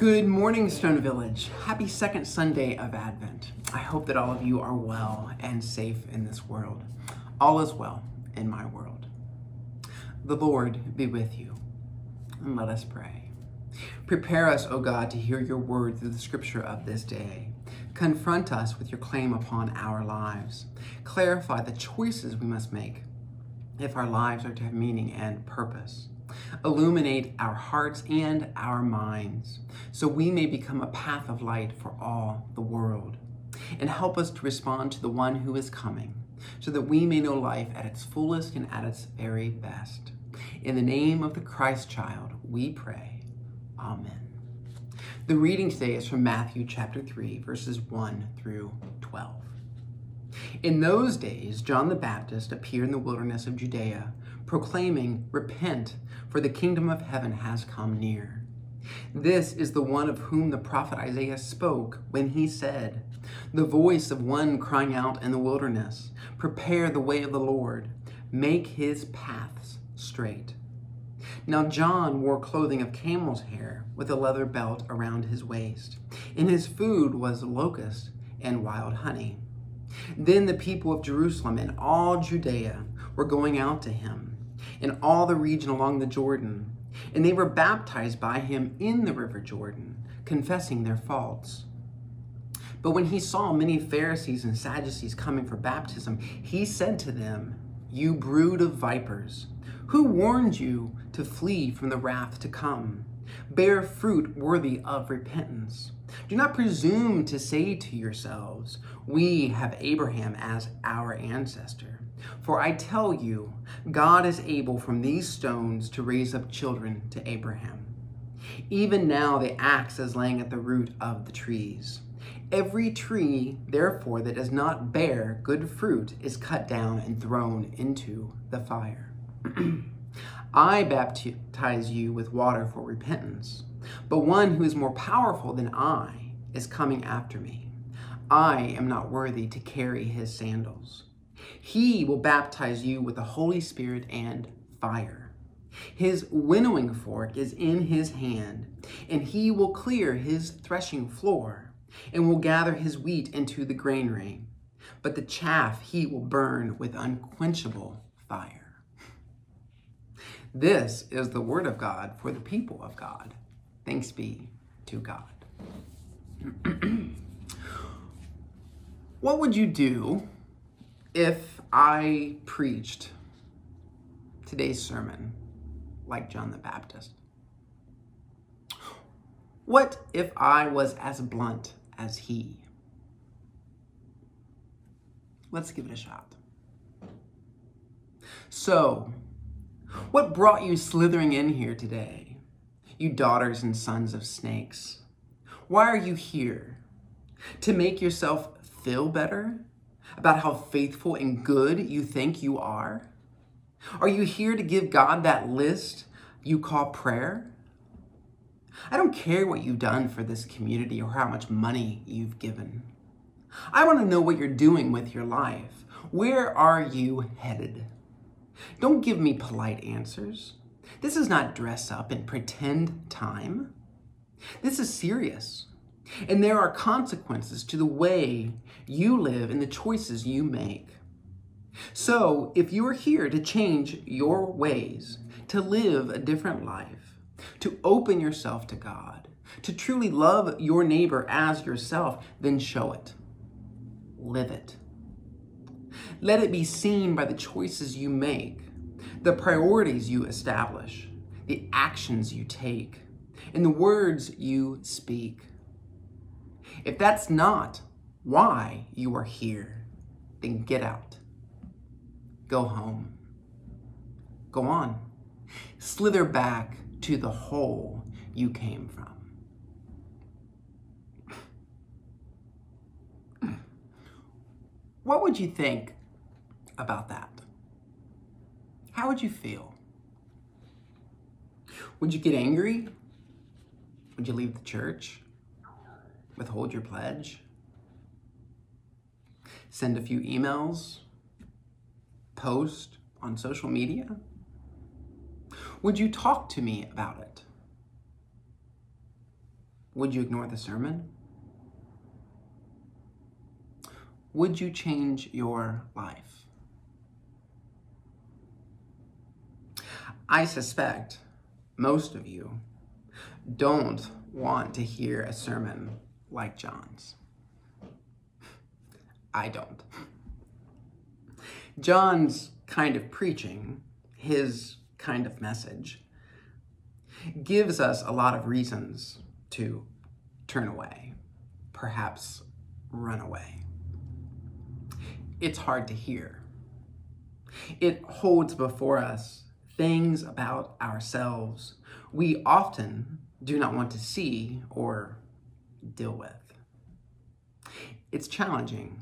Good morning, Stone Village. Happy second Sunday of Advent. I hope that all of you are well and safe in this world. All is well in my world. The Lord be with you. And let us pray. Prepare us, O God, to hear your word through the scripture of this day. Confront us with your claim upon our lives. Clarify the choices we must make if our lives are to have meaning and purpose. Illuminate our hearts and our minds so we may become a path of light for all the world. And help us to respond to the one who is coming so that we may know life at its fullest and at its very best. In the name of the Christ child, we pray. Amen. The reading today is from Matthew chapter 3, verses 1 through 12. In those days, John the Baptist appeared in the wilderness of Judea, proclaiming, Repent, for the kingdom of heaven has come near. This is the one of whom the prophet Isaiah spoke when he said, The voice of one crying out in the wilderness, Prepare the way of the Lord, make his paths straight. Now John wore clothing of camel's hair with a leather belt around his waist, and his food was locust and wild honey. Then the people of Jerusalem and all Judea were going out to him in all the region along the Jordan, and they were baptized by him in the river Jordan, confessing their faults. But when he saw many Pharisees and Sadducees coming for baptism, he said to them, You brood of vipers, who warned you to flee from the wrath to come? Bear fruit worthy of repentance. Do not presume to say to yourselves, We have Abraham as our ancestor. For I tell you, God is able from these stones to raise up children to Abraham. Even now the axe is laying at the root of the trees. Every tree, therefore, that does not bear good fruit is cut down and thrown into the fire. I baptize you with water for repentance, but one who is more powerful than I is coming after me. I am not worthy to carry his sandals. He will baptize you with the Holy Spirit and fire. His winnowing fork is in his hand, and he will clear his threshing floor, and will gather his wheat into the granary. But the chaff he will burn with unquenchable fire. This is the word of God for the people of God. Thanks be to God. what would you do if I preached today's sermon like John the Baptist? What if I was as blunt as he? Let's give it a shot. So, what brought you slithering in here today, you daughters and sons of snakes? Why are you here? To make yourself feel better? about how faithful and good you think you are? Are you here to give God that list you call prayer? I don't care what you've done for this community or how much money you've given. I want to know what you're doing with your life. Where are you headed? Don't give me polite answers. This is not dress up and pretend time. This is serious. And there are consequences to the way you live and the choices you make. So, if you are here to change your ways, to live a different life, to open yourself to God, to truly love your neighbor as yourself, then show it. Live it. Let it be seen by the choices you make, the priorities you establish, the actions you take, and the words you speak. If that's not why you are here, then get out. Go home. Go on. Slither back to the hole you came from. What would you think about that? How would you feel? Would you get angry? Would you leave the church? withhold your pledge, send a few emails, post on social media? Would you talk to me about it? Would you ignore the sermon? Would you change your life? I suspect most of you don't want to hear a sermon like John's. I don't. John's kind of preaching, his kind of message, gives us a lot of reasons to turn away, perhaps run away. It's hard to hear. It holds before us things about ourselves we often do not want to see or deal with. It's challenging,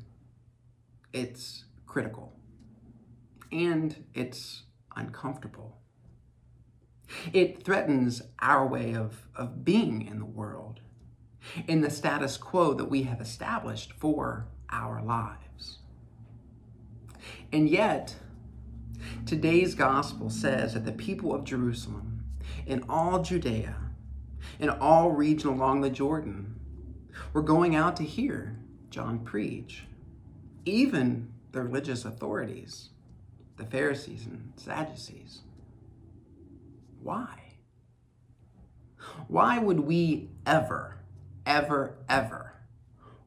it's critical, and it's uncomfortable. It threatens our way of, of being in the world, in the status quo that we have established for our lives. And yet, today's gospel says that the people of Jerusalem, in all Judea, in all region along the Jordan, were going out to hear John preach. Even the religious authorities, the Pharisees and Sadducees. Why? Why would we ever, ever, ever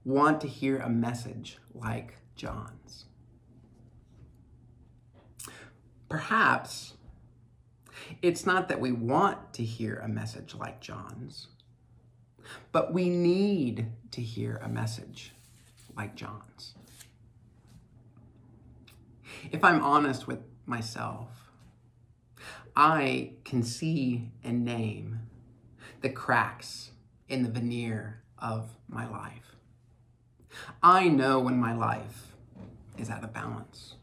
want to hear a message like John's? Perhaps it's not that we want to hear a message like John's, but we need to hear a message like John's. If I'm honest with myself, I can see and name the cracks in the veneer of my life. I know when my life is out of balance.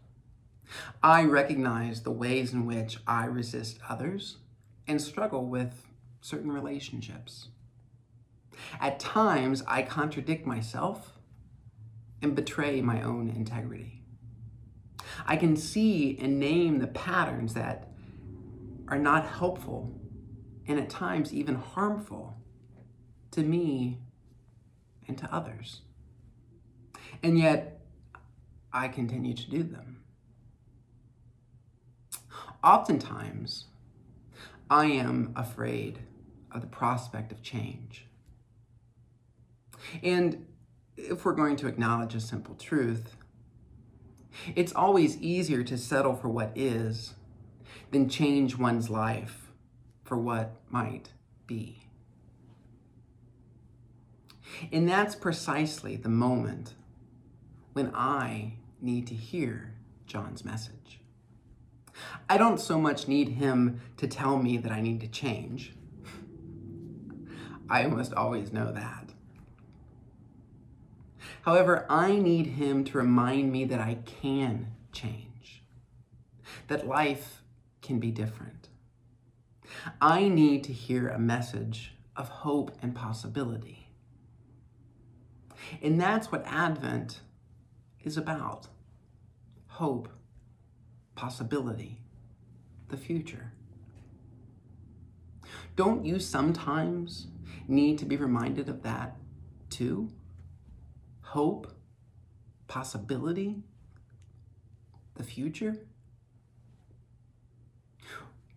I recognize the ways in which I resist others and struggle with certain relationships. At times, I contradict myself and betray my own integrity. I can see and name the patterns that are not helpful and at times even harmful to me and to others. And yet, I continue to do them. Oftentimes, I am afraid of the prospect of change. And if we're going to acknowledge a simple truth, it's always easier to settle for what is than change one's life for what might be. And that's precisely the moment when I need to hear John's message. I don't so much need him to tell me that I need to change. I almost always know that. However, I need him to remind me that I can change, that life can be different. I need to hear a message of hope and possibility. And that's what Advent is about hope possibility, the future. Don't you sometimes need to be reminded of that too? Hope, possibility, the future?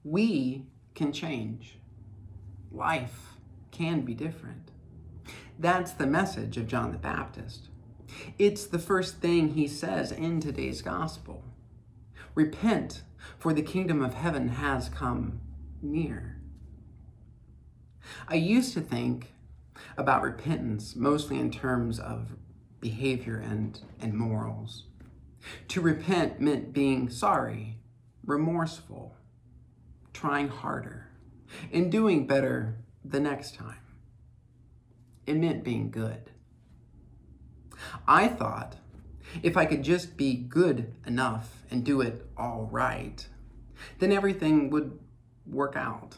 We can change. Life can be different. That's the message of John the Baptist. It's the first thing he says in today's gospel. Repent, for the kingdom of heaven has come near. I used to think about repentance mostly in terms of behavior and, and morals. To repent meant being sorry, remorseful, trying harder, and doing better the next time. It meant being good. I thought if I could just be good enough and do it all right, then everything would work out.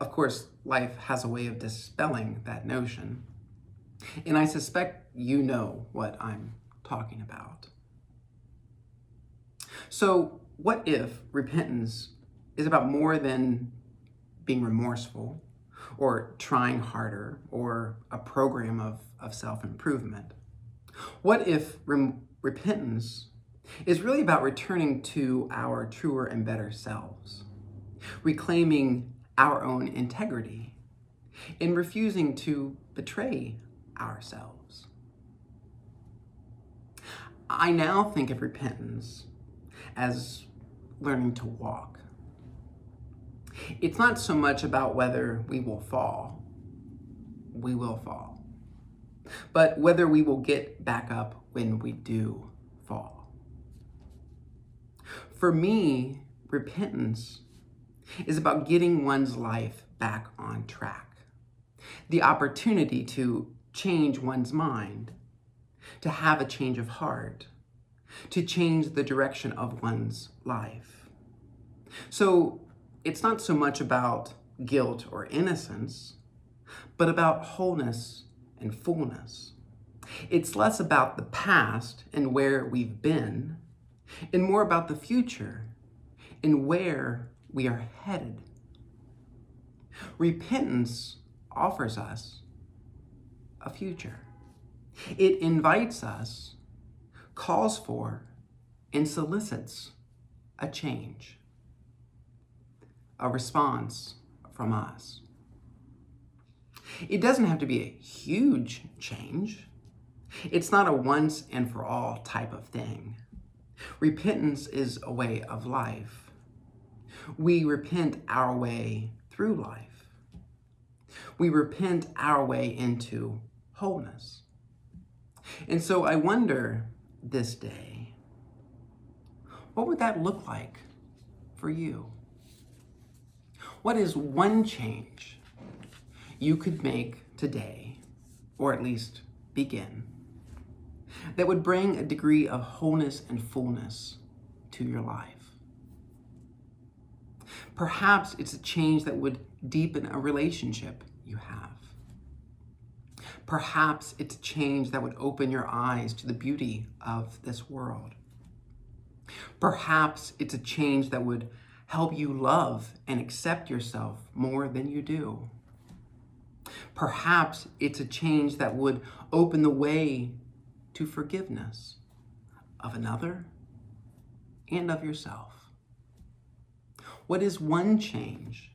Of course, life has a way of dispelling that notion, and I suspect you know what I'm talking about. So, what if repentance is about more than being remorseful or trying harder or a program of, of self improvement? What if repentance is really about returning to our truer and better selves, reclaiming our own integrity, and refusing to betray ourselves? I now think of repentance as learning to walk. It's not so much about whether we will fall, we will fall, but whether we will get back up when we do fall. For me, repentance is about getting one's life back on track, the opportunity to change one's mind, to have a change of heart, to change the direction of one's life. So it's not so much about guilt or innocence, but about wholeness and fullness. It's less about the past and where we've been, and more about the future and where we are headed. Repentance offers us a future. It invites us, calls for, and solicits a change, a response from us. It doesn't have to be a huge change. It's not a once and for all type of thing. Repentance is a way of life. We repent our way through life. We repent our way into wholeness. And so I wonder this day, what would that look like for you? What is one change you could make today, or at least begin, that would bring a degree of wholeness and fullness to your life? Perhaps it's a change that would deepen a relationship you have. Perhaps it's a change that would open your eyes to the beauty of this world. Perhaps it's a change that would help you love and accept yourself more than you do. Perhaps it's a change that would open the way to forgiveness of another and of yourself. What is one change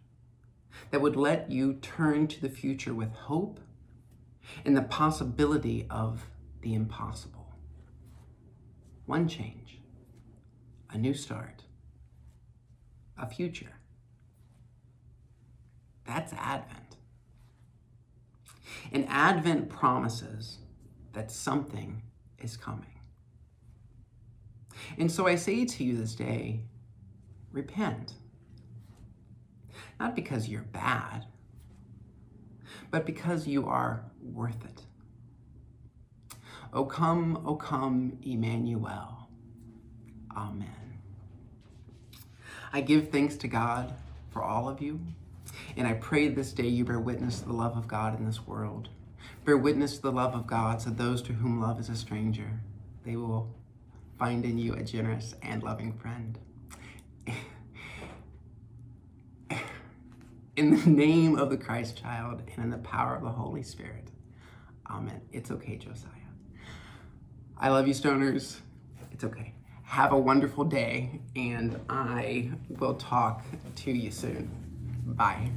that would let you turn to the future with hope and the possibility of the impossible? One change, a new start, a future. That's Advent. And Advent promises that something is coming. And so I say to you this day repent. Not because you're bad, but because you are worth it. O come, O come, Emmanuel. Amen. I give thanks to God for all of you and I pray this day you bear witness to the love of God in this world. Bear witness to the love of God so those to whom love is a stranger, they will find in you a generous and loving friend. In the name of the Christ child and in the power of the Holy Spirit. Amen. It's okay, Josiah. I love you, stoners. It's okay. Have a wonderful day, and I will talk to you soon. Bye.